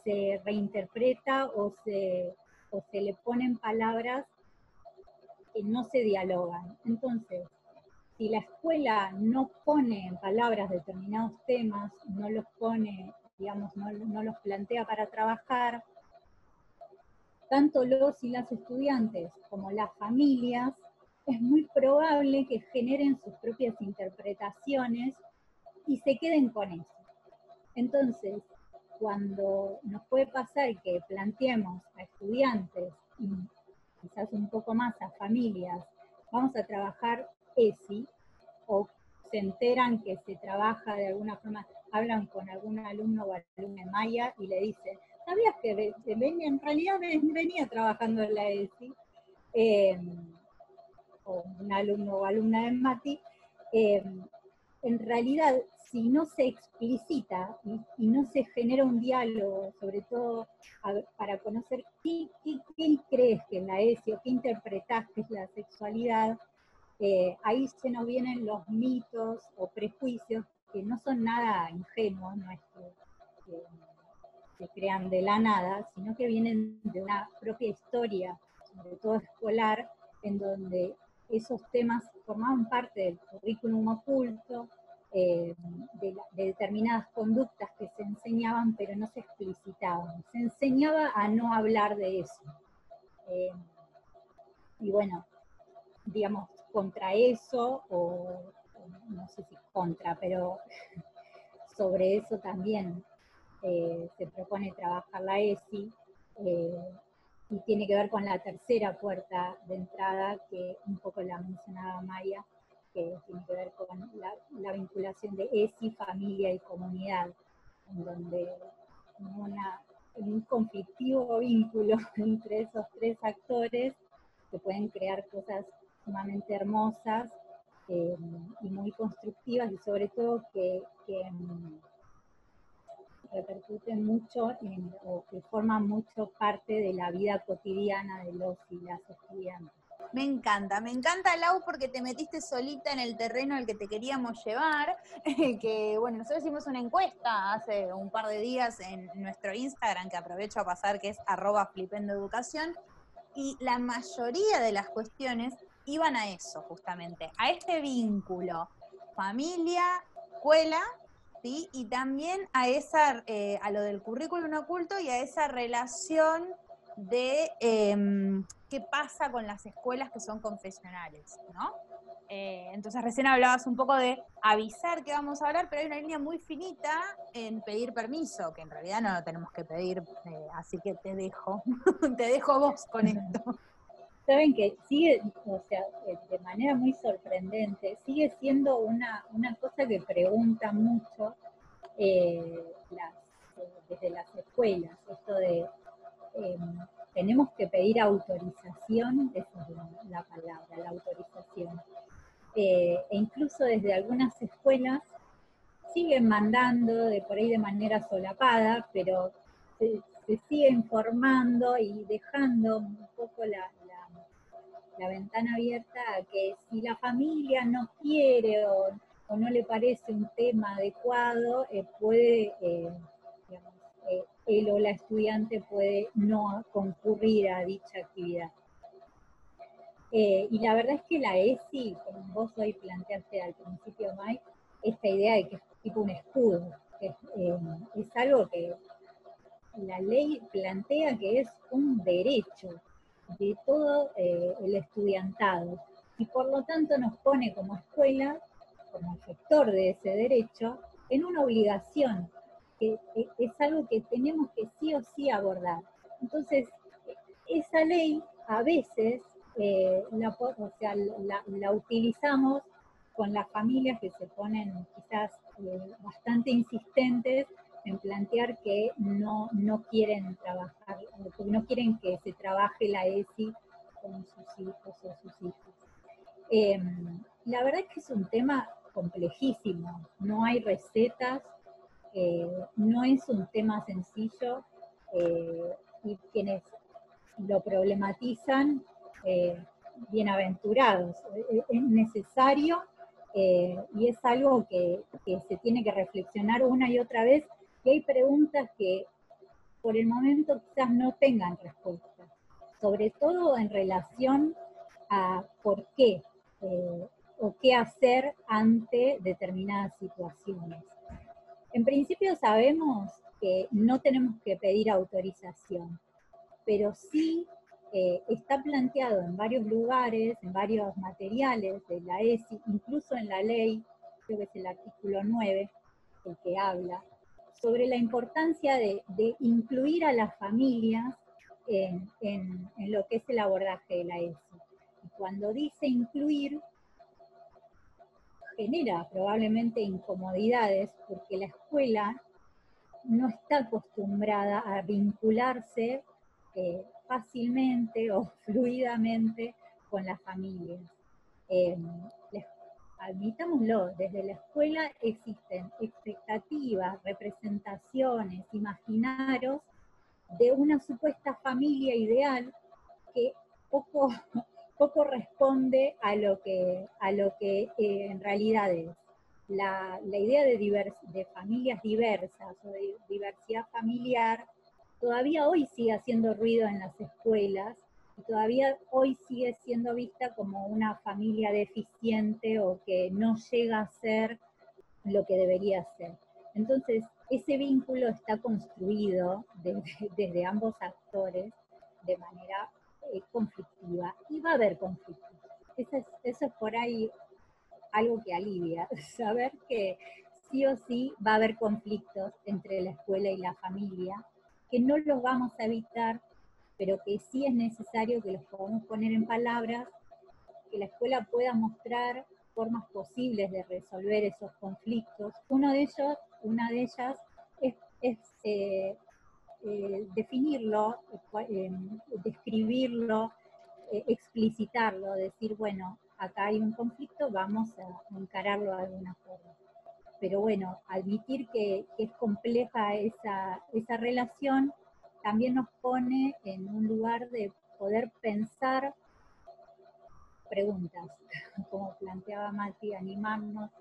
reinterpreta o se, o se le ponen palabras que no se dialogan. Entonces, si la escuela no pone en palabras determinados temas, no los pone, digamos, no, no los plantea para trabajar, tanto los y las estudiantes como las familias, es muy probable que generen sus propias interpretaciones y se queden con eso. Entonces, cuando nos puede pasar que planteemos a estudiantes y quizás un poco más a familias, vamos a trabajar ESI, o se enteran que se trabaja de alguna forma, hablan con algún alumno o alumna Maya y le dicen, ¿sabías que venía, en realidad venía trabajando en la ESI? Eh, o un alumno o alumna de Mati, eh, en realidad, si no se explicita y, no se genera un diálogo, sobre todo para conocer qué, crees que es la ESI o qué interpretás que es la sexualidad, eh, ahí se nos vienen los mitos o prejuicios que no son nada ingenuos, que, crean de la nada, sino que vienen de una propia historia, sobre todo escolar, en donde esos temas formaban parte del currículum oculto, eh, de, determinadas conductas que se enseñaban, pero no se explicitaban. Se enseñaba a no hablar de eso. Eh, y bueno, digamos, contra eso, o, no sé si contra, pero sobre eso también eh, se propone trabajar la ESI, y tiene que ver con la tercera puerta de entrada, que un poco la mencionaba Maya, que tiene que ver con la, vinculación de ESI, familia y comunidad, en donde una, un conflictivo vínculo entre esos tres actores se pueden crear cosas sumamente hermosas eh, y muy constructivas y sobre todo que, repercuten mucho o que forman mucho parte de la vida cotidiana de los y las estudiantes. Me encanta, me encanta Lau porque te metiste solita en el terreno al que te queríamos llevar, que bueno, nosotros hicimos una encuesta hace un par de días en nuestro Instagram, que aprovecho a pasar, que es arroba flipendoeducación, y la mayoría de las cuestiones iban a eso justamente, a este vínculo familia, escuela, ¿sí? y también a, esa, eh, a lo del currículum oculto y a esa relación de em, qué pasa con las escuelas que son confesionales, ¿no? Eh, entonces recién hablabas un poco de avisar que vamos a hablar, pero hay una línea muy finita en pedir permiso, que en realidad no lo tenemos que pedir, eh, así que te dejo, te dejo vos con esto. Saben que sigue, o sea, eh, de manera muy sorprendente, sigue siendo una, una cosa que pregunta mucho desde las escuelas, esto de Em, tenemos que pedir autorización, esa es la, palabra, la autorización. Eh, e incluso desde algunas escuelas siguen mandando de por ahí de manera solapada, pero se, sigue informando y dejando un poco la, ventana abierta a que si la familia no quiere o, no le parece un tema adecuado, eh, puede eh, eh, él o la estudiante puede no concurrir a dicha actividad. Eh, y la verdad es que la ESI, como vos hoy planteaste al principio, Mike, esta idea de que es tipo un escudo, que es, algo que la ley plantea que es un derecho de todo el estudiantado y por lo tanto nos pone como escuela, como efector de ese derecho, en una obligación es algo que tenemos que sí o sí abordar. Entonces, esa ley a veces eh, la, la, utilizamos con las familias que se ponen quizás eh, bastante insistentes en plantear que no, no quieren trabajar, no quieren que se trabaje la ESI con sus hijos o sus hijos. Em, la verdad es que es un tema complejísimo, no hay recetas, eh, no es un tema sencillo eh, y quienes lo problematizan, eh, bienaventurados. Es necesario y es algo que, se tiene que reflexionar una y otra vez y hay preguntas que por el momento quizás no tengan respuesta, sobre todo en relación a por qué o qué hacer ante determinadas situaciones. En principio sabemos que no tenemos que pedir autorización, pero sí eh, está planteado en varios lugares, en varios materiales de la ESI, incluso en la ley, creo que es el artículo 9, el que habla, sobre la importancia de, incluir a las familias en, lo que es el abordaje de la ESI. Y cuando dice incluir, genera probablemente incomodidades porque la escuela no está acostumbrada a vincularse eh, fácilmente o fluidamente con las familias. Eh, admitámoslo, desde la escuela existen expectativas, representaciones, imaginarios de una supuesta familia ideal que poco poco responde a lo que, eh, en realidad es. La, idea de, de familias diversas o de diversidad familiar todavía hoy sigue haciendo ruido en las escuelas todavía hoy sigue siendo vista como una familia deficiente o que no llega a ser lo que debería ser. Entonces, ese vínculo está construido desde, desde ambos actores de manera eh, conflictiva y va a haber conflictos. Eso es, eso es por ahí algo que alivia, saber que sí o sí va a haber conflictos entre la escuela y la familia, que no los vamos a evitar, pero que sí es necesario que los podamos poner en palabras, que la escuela pueda mostrar formas posibles de resolver esos conflictos. Uno de ellos, una de ellas es, eh, eh, definirlo, eh, describirlo, explicitarlo, decir, bueno, acá hay un conflicto, vamos a encararlo de alguna forma. Pero bueno, admitir que, es compleja esa, esa relación también nos pone en un lugar de poder pensar preguntas, como planteaba Mati, animarnos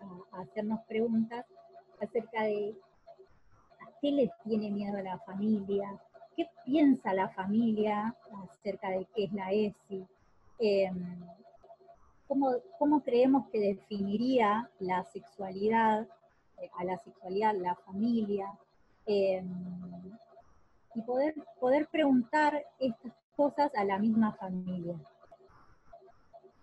a, hacernos preguntas acerca de a qué le tiene miedo a la familia, qué piensa la familia acerca de qué es la ESI, em, ¿cómo, creemos que definiría la sexualidad, eh, a la sexualidad la familia, em, y poder, poder preguntar estas cosas a la misma familia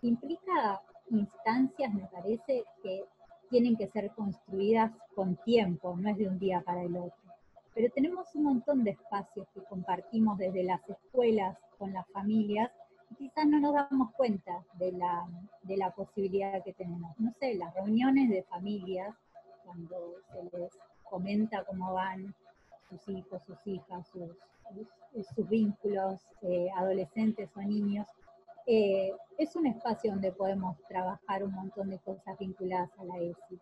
implica instancias, me parece, que tienen que ser construidas con tiempo, no es de un día para el otro. Pero tenemos un montón de espacios que compartimos desde las escuelas con las familias y quizás no nos damos cuenta de la, de la posibilidad que tenemos. No sé, las reuniones de familias, cuando se les comenta cómo van sus hijos, sus hijas, sus, sus, vínculos eh, adolescentes o niños, eh, es un espacio donde podemos trabajar un montón de cosas vinculadas a la ESI.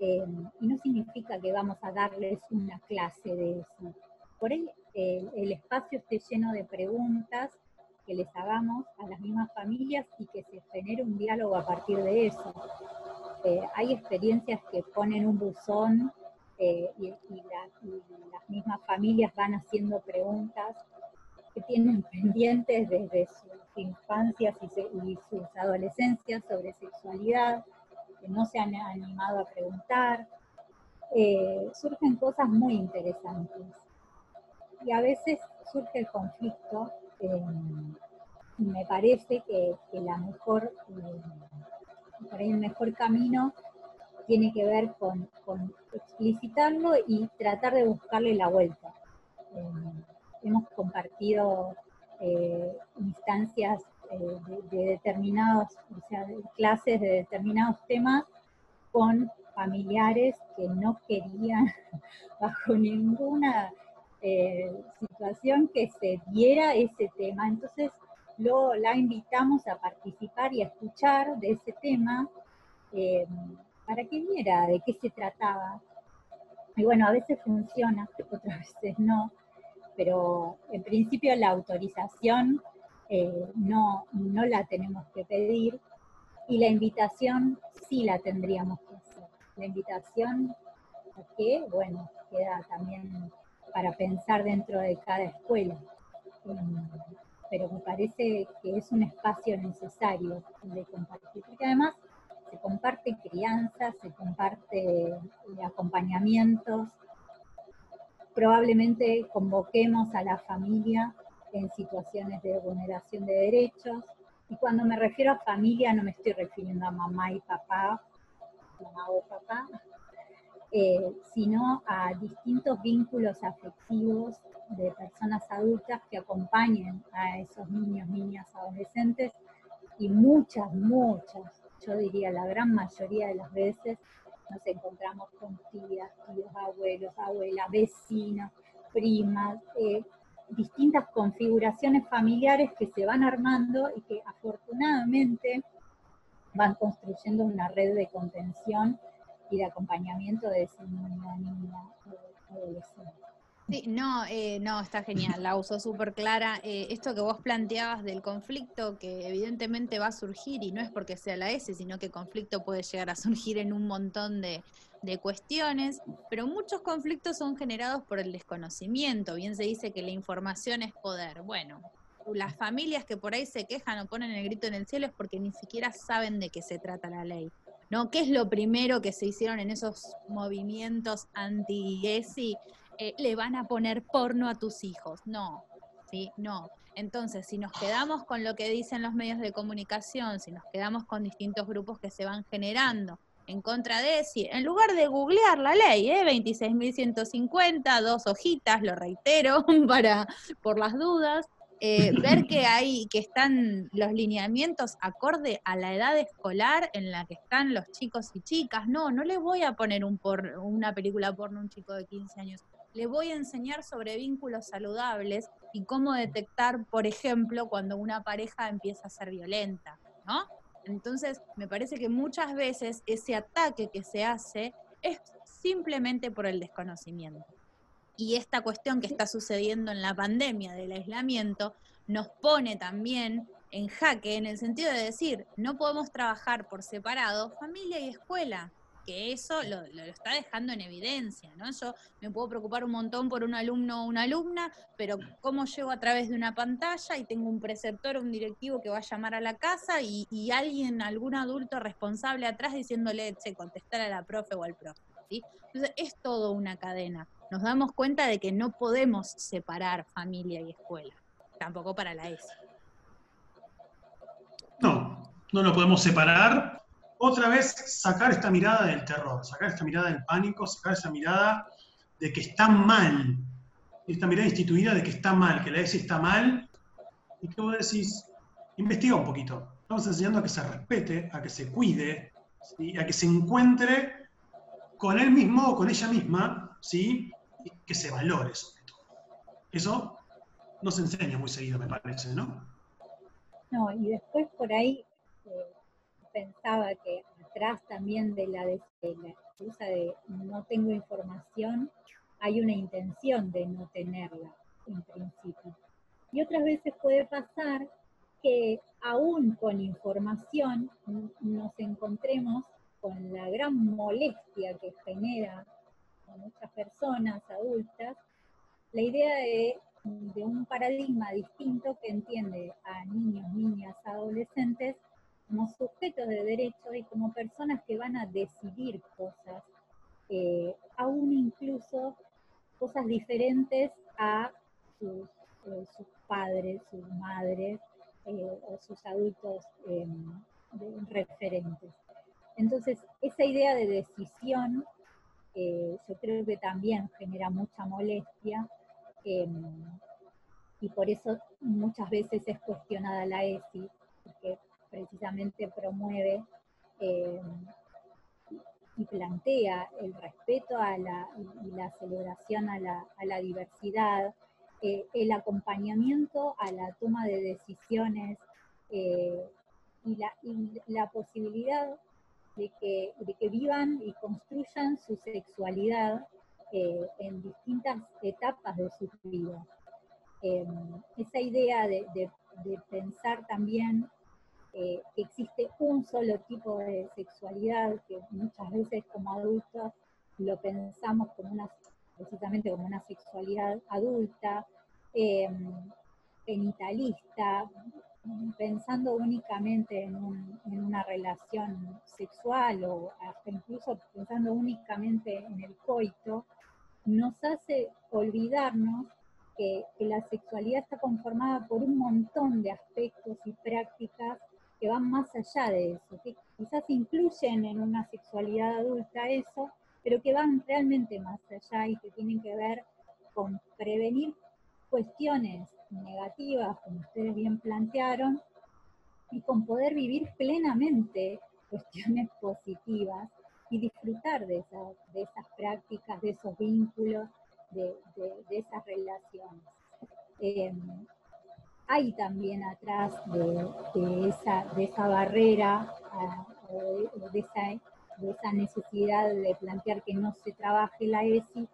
Eh, y no significa que vamos a darles una clase de eso. Por ahí el espacio esté lleno de preguntas que les hagamos a las mismas familias y que se genere un diálogo a partir de eso. Eh, hay experiencias que ponen un buzón y, las mismas familias van haciendo preguntas que tienen pendientes desde sus infancias y, sus adolescencias sobre sexualidad, que no se han animado a preguntar. Eh, surgen cosas muy interesantes. Y a veces surge el conflicto. Eh, me parece que, la mejor, eh, el mejor camino tiene que ver con, explicitarlo y tratar de buscarle la vuelta hemos compartido eh, instancias eh, de, determinados, o sea, clases de determinados temas con familiares que no querían bajo ninguna eh, situación que se diera ese tema. Entonces lo, la invitamos a participar y a escuchar de ese tema para que viera de qué se trataba. Y bueno, a veces funciona, otras veces no pero en principio la autorización eh, no, no la tenemos que pedir y la invitación sí la tendríamos que hacer. La invitación que, bueno, queda también para pensar dentro de cada escuela. Em, pero me parece que es un espacio necesario de compartir, porque además se comparte crianza, se comparte acompañamientos, probablemente convoquemos a la familia en situaciones de vulneración de derechos. Y cuando me refiero a familia no me estoy refiriendo a mamá y papá, mamá o papá, eh, sino a distintos vínculos afectivos de personas adultas que acompañen a esos niños, niñas, adolescentes y muchas, muchas, yo diría la gran mayoría de las veces, nos encontramos con tías, tíos, abuelos, abuelas, vecinos, primas, eh, distintas configuraciones familiares que se van armando y que afortunadamente van construyendo una red de contención y de acompañamiento de ese niño, niña, adolescente. Sí, no, eh, no, está genial, la uso súper clara. Eh, esto que vos planteabas del conflicto, que evidentemente va a surgir, y no es porque sea la S, sino que conflicto puede llegar a surgir en un montón de, de cuestiones, pero muchos conflictos son generados por el desconocimiento. Bien se dice que la información es poder. Bueno, las familias que por ahí se quejan o ponen el grito en el cielo es porque ni siquiera saben de qué se trata la ley. ¿No? ¿Qué es lo primero que se hicieron en esos movimientos anti-ESI? Eh, le van a poner porno a tus hijos. No, ¿sí? No. Entonces, si nos quedamos con lo que dicen los medios de comunicación, si nos quedamos con distintos grupos que se van generando en contra de ESI, en lugar de googlear la ley, ¿eh? 26.150, dos hojitas, lo reitero, para, por las dudas, eh, ver que hay, que están los lineamientos acorde a la edad escolar en la que están los chicos y chicas. No, no le voy a poner un por, una película porno a un chico de 15 años. Le voy a enseñar sobre vínculos saludables y cómo detectar, por ejemplo, cuando una pareja empieza a ser violenta, ¿no? Entonces, me parece que muchas veces ese ataque que se hace es simplemente por el desconocimiento. Y esta cuestión que está sucediendo en la pandemia del aislamiento nos pone también en jaque en el sentido de decir, no podemos trabajar por separado familia y escuela que eso lo, está dejando en evidencia, ¿no? Yo me puedo preocupar un montón por un alumno o una alumna, pero cómo llego a través de una pantalla y tengo un preceptor o un directivo que va a llamar a la casa y, alguien, algún adulto responsable atrás diciéndole, che, contestar a la profe o al profe, ¿sí? Entonces es todo una cadena. Nos damos cuenta de que no podemos separar familia y escuela, tampoco para la ESI. No, no lo podemos separar otra vez sacar esta mirada del terror, sacar esta mirada del pánico, sacar esa mirada de que está mal, esta mirada instituida de que está mal, que la ESI está mal, y que vos decís, investiga un poquito. Estamos enseñando a que se respete, a que se cuide, a que se encuentre con él mismo o con ella misma, ¿sí? y que se valore sobre todo. Eso no se enseña muy seguido, me parece, ¿no? No, y después por ahí eh, pensaba que atrás también de la, excusa de no tengo información, hay una intención de no tenerla en principio. Y otras veces puede pasar que aún con información nos encontremos con la gran molestia que genera a muchas personas adultas la idea de, de un paradigma distinto que entiende a niños, niñas, adolescentes como sujetos de derecho y como personas que van a decidir cosas, eh, aún incluso cosas diferentes a sus, eh, padres, sus madres eh, o sus adultos em, referentes. Entonces, esa idea de decisión yo creo que también genera mucha molestia em, y por eso muchas veces es cuestionada la ESI, porque precisamente promueve eh, y plantea el respeto a la, y la celebración a la, diversidad, eh, el acompañamiento a la toma de decisiones eh, y, la, posibilidad de que, de que, vivan y construyan su sexualidad en distintas etapas de su vida. esa idea de, de pensar también que existe un solo tipo de sexualidad, que muchas veces como adultos lo pensamos como una, precisamente como una sexualidad adulta, eh, genitalista, pensando únicamente en, una relación sexual o hasta incluso pensando únicamente en el coito, nos hace olvidarnos que, la sexualidad está conformada por un montón de aspectos y prácticas que van más allá de eso, que quizás incluyen en una sexualidad adulta eso, pero que van realmente más allá y que tienen que ver con prevenir cuestiones negativas, como ustedes bien plantearon, y con poder vivir plenamente cuestiones positivas y disfrutar de, esas prácticas, de esos vínculos, de, esas relaciones. Em, hay también atrás de, esa, barrera de, esa, necesidad de plantear que no se trabaje la ESI,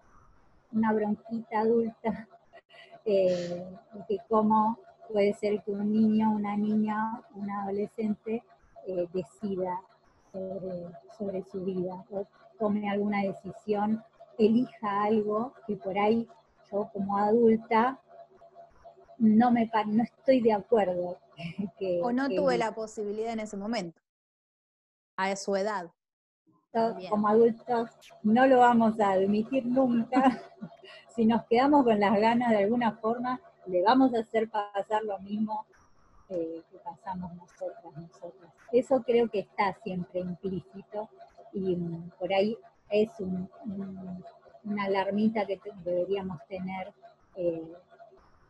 una bronquita adulta, eh, que cómo puede ser que un niño, una niña, un adolescente eh, decida sobre, sobre su vida o tome alguna decisión, elija algo que por ahí yo como adulta no, me, no estoy de acuerdo. o no tuve la posibilidad en ese momento, a su edad. Como adultos no lo vamos a admitir nunca. si nos quedamos con las ganas de alguna forma, le vamos a hacer pasar lo mismo eh, que pasamos nosotras, nosotras. Eso creo que está siempre implícito y mm, por ahí es una alarmita que deberíamos tener eh,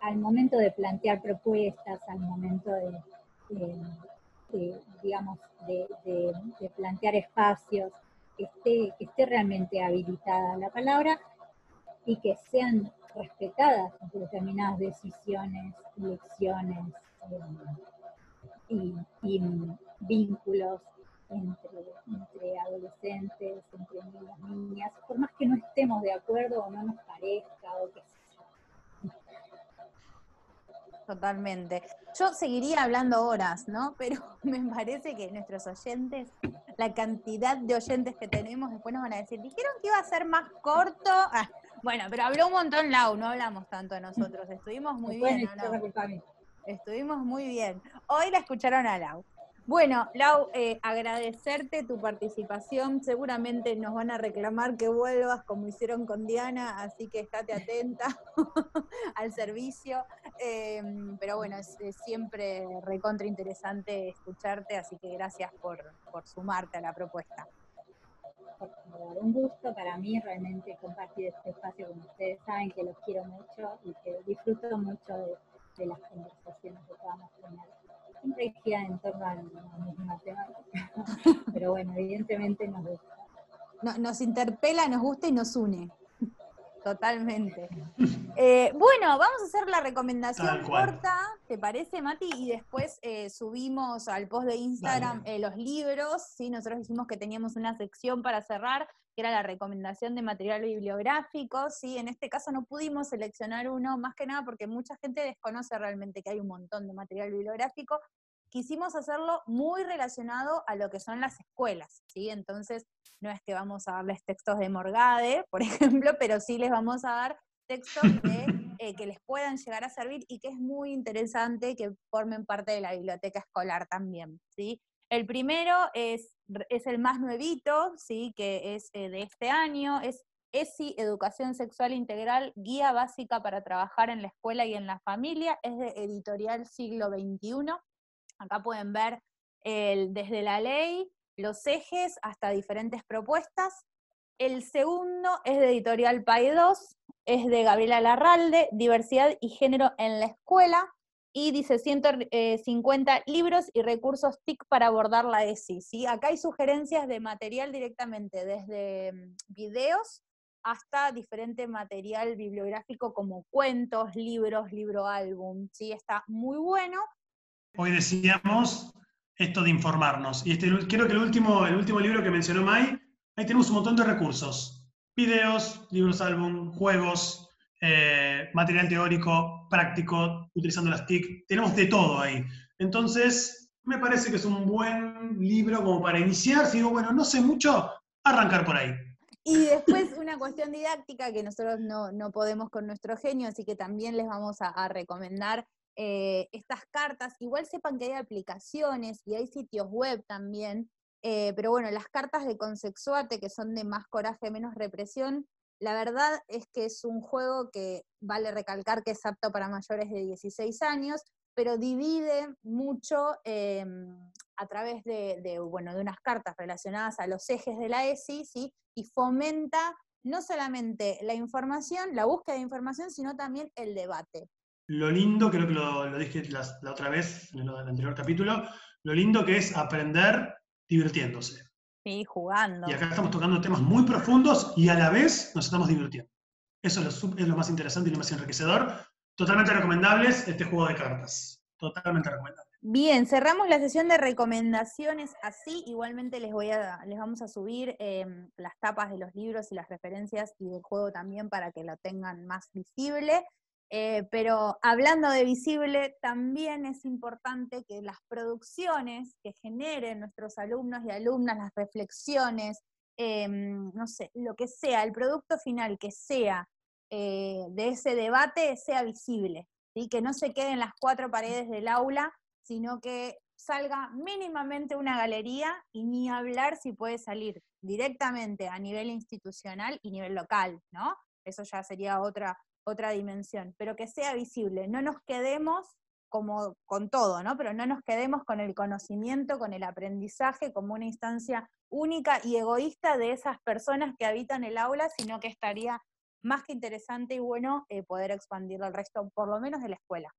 al momento de plantear propuestas, al momento de, digamos, de, plantear espacios, que esté, que esté realmente habilitada la palabra y que sean respetadas determinadas decisiones, elecciones eh, y, vínculos entre, adolescentes, entre niños, niñas, por más que no estemos de acuerdo o no nos parezca o que Totalmente. Yo seguiría hablando horas, ¿no? Pero me parece que nuestros oyentes, la cantidad de oyentes que tenemos, después nos van a decir, dijeron que iba a ser más corto. Ah, bueno, pero habló un montón Lau, no hablamos tanto de nosotros. Estuvimos muy bien. Estuvimos muy bien. Hoy la escucharon a Lau. Bueno, Lau, eh, agradecerte tu participación. Seguramente nos van a reclamar que vuelvas como hicieron con Diana, así que estate atenta al servicio. Em, pero bueno, es, siempre recontra interesante escucharte, así que gracias por, sumarte a la propuesta. Un gusto para mí realmente compartir este espacio con ustedes. Saben que los quiero mucho y que disfruto mucho de, las conversaciones que podamos tener siempre gira en torno a la misma temática. Pero bueno, evidentemente nos gusta. nos interpela, nos gusta y nos une. Totalmente. Eh, bueno, vamos a hacer la recomendación corta, ¿te parece, Mati? Y después eh, subimos al post de Instagram eh, los libros, ¿sí? Nosotros dijimos que teníamos una sección para cerrar, que era la recomendación de material bibliográfico, ¿sí? En este caso no pudimos seleccionar uno, más que nada porque mucha gente desconoce realmente que hay un montón de material bibliográfico. Quisimos hacerlo muy relacionado a lo que son las escuelas, ¿sí? Entonces, no es que vamos a darles textos de Morgade, por ejemplo, pero sí les vamos a dar textos eh, que les puedan llegar a servir y que es muy interesante que formen parte de la biblioteca escolar también, ¿sí? El primero es, es el más nuevito, ¿sí? que es eh, de este año, es ESI, Educación Sexual Integral, Guía Básica para Trabajar en la Escuela y en la Familia, es de Editorial Siglo XXI. Acá pueden ver desde la ley, los ejes hasta diferentes propuestas. El segundo es de Editorial PAI 2, es de Gabriela Larralde, Diversidad y Género en la Escuela, y dice 150 eh, libros y recursos TIC para abordar la ESI. ¿sí? Acá hay sugerencias de material directamente, desde mm, videos hasta diferente material bibliográfico como cuentos, libros, libro álbum. ¿sí? Está muy bueno. Hoy decíamos esto de informarnos. Y este, creo que el último, el último libro que mencionó Mai, ahí tenemos un montón de recursos. Videos, libros álbum, juegos, eh, material teórico, práctico, utilizando las TIC, tenemos de todo ahí. Entonces, me parece que es un buen libro como para iniciar, si digo, bueno, no sé mucho, arrancar por ahí. Y después una cuestión didáctica que nosotros no, podemos con nuestro genio, así que también les vamos a, recomendar eh, estas cartas. Igual sepan que hay aplicaciones y hay sitios web también, eh, pero bueno, las cartas de Consexuate, que son de más coraje, menos represión, la verdad es que es un juego que vale recalcar que es apto para mayores de 16 años, pero divide mucho em, a través de, bueno, de unas cartas relacionadas a los ejes de la ESI, y fomenta no solamente la información, la búsqueda de información, sino también el debate. Lo lindo, creo que lo, dije la, la, otra vez en el anterior capítulo, lo lindo que es aprender divirtiéndose. Sí, jugando. Y acá estamos tocando temas muy profundos y a la vez nos estamos divirtiendo. Eso es lo, es lo más interesante y lo más enriquecedor. Totalmente recomendables este juego de cartas. Totalmente recomendable. Bien, cerramos la sesión de recomendaciones así. Igualmente les voy a, les vamos a subir em, las tapas de los libros y las referencias y del juego también para que lo tengan más visible. Eh, pero hablando de visible, también es importante que las producciones que generen nuestros alumnos y alumnas, las reflexiones, em, no sé, lo que sea, el producto final que sea eh, de ese debate sea visible, ¿sí? que no se quede en las cuatro paredes del aula, sino que salga mínimamente una galería y ni hablar si puede salir directamente a nivel institucional y nivel local, ¿no? Eso ya sería otra, otra dimensión, pero que sea visible. No nos quedemos como con todo, ¿no? Pero no nos quedemos con el conocimiento, con el aprendizaje como una instancia única y egoísta de esas personas que habitan el aula, sino que estaría más que interesante y bueno eh, poder expandirlo al resto, por lo menos de la escuela.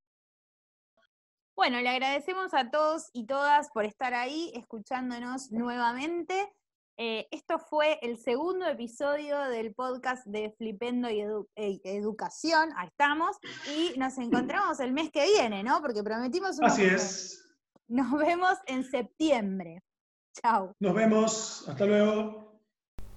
Bueno, le agradecemos a todos y todas por estar ahí escuchándonos nuevamente. Eh, esto fue el segundo episodio del podcast de Flipendo y e, Educación. Ahí estamos. Y nos encontramos el mes que viene, ¿no? Porque prometimos un. Así es. Nos vemos en septiembre. Chao. Nos vemos. Hasta luego.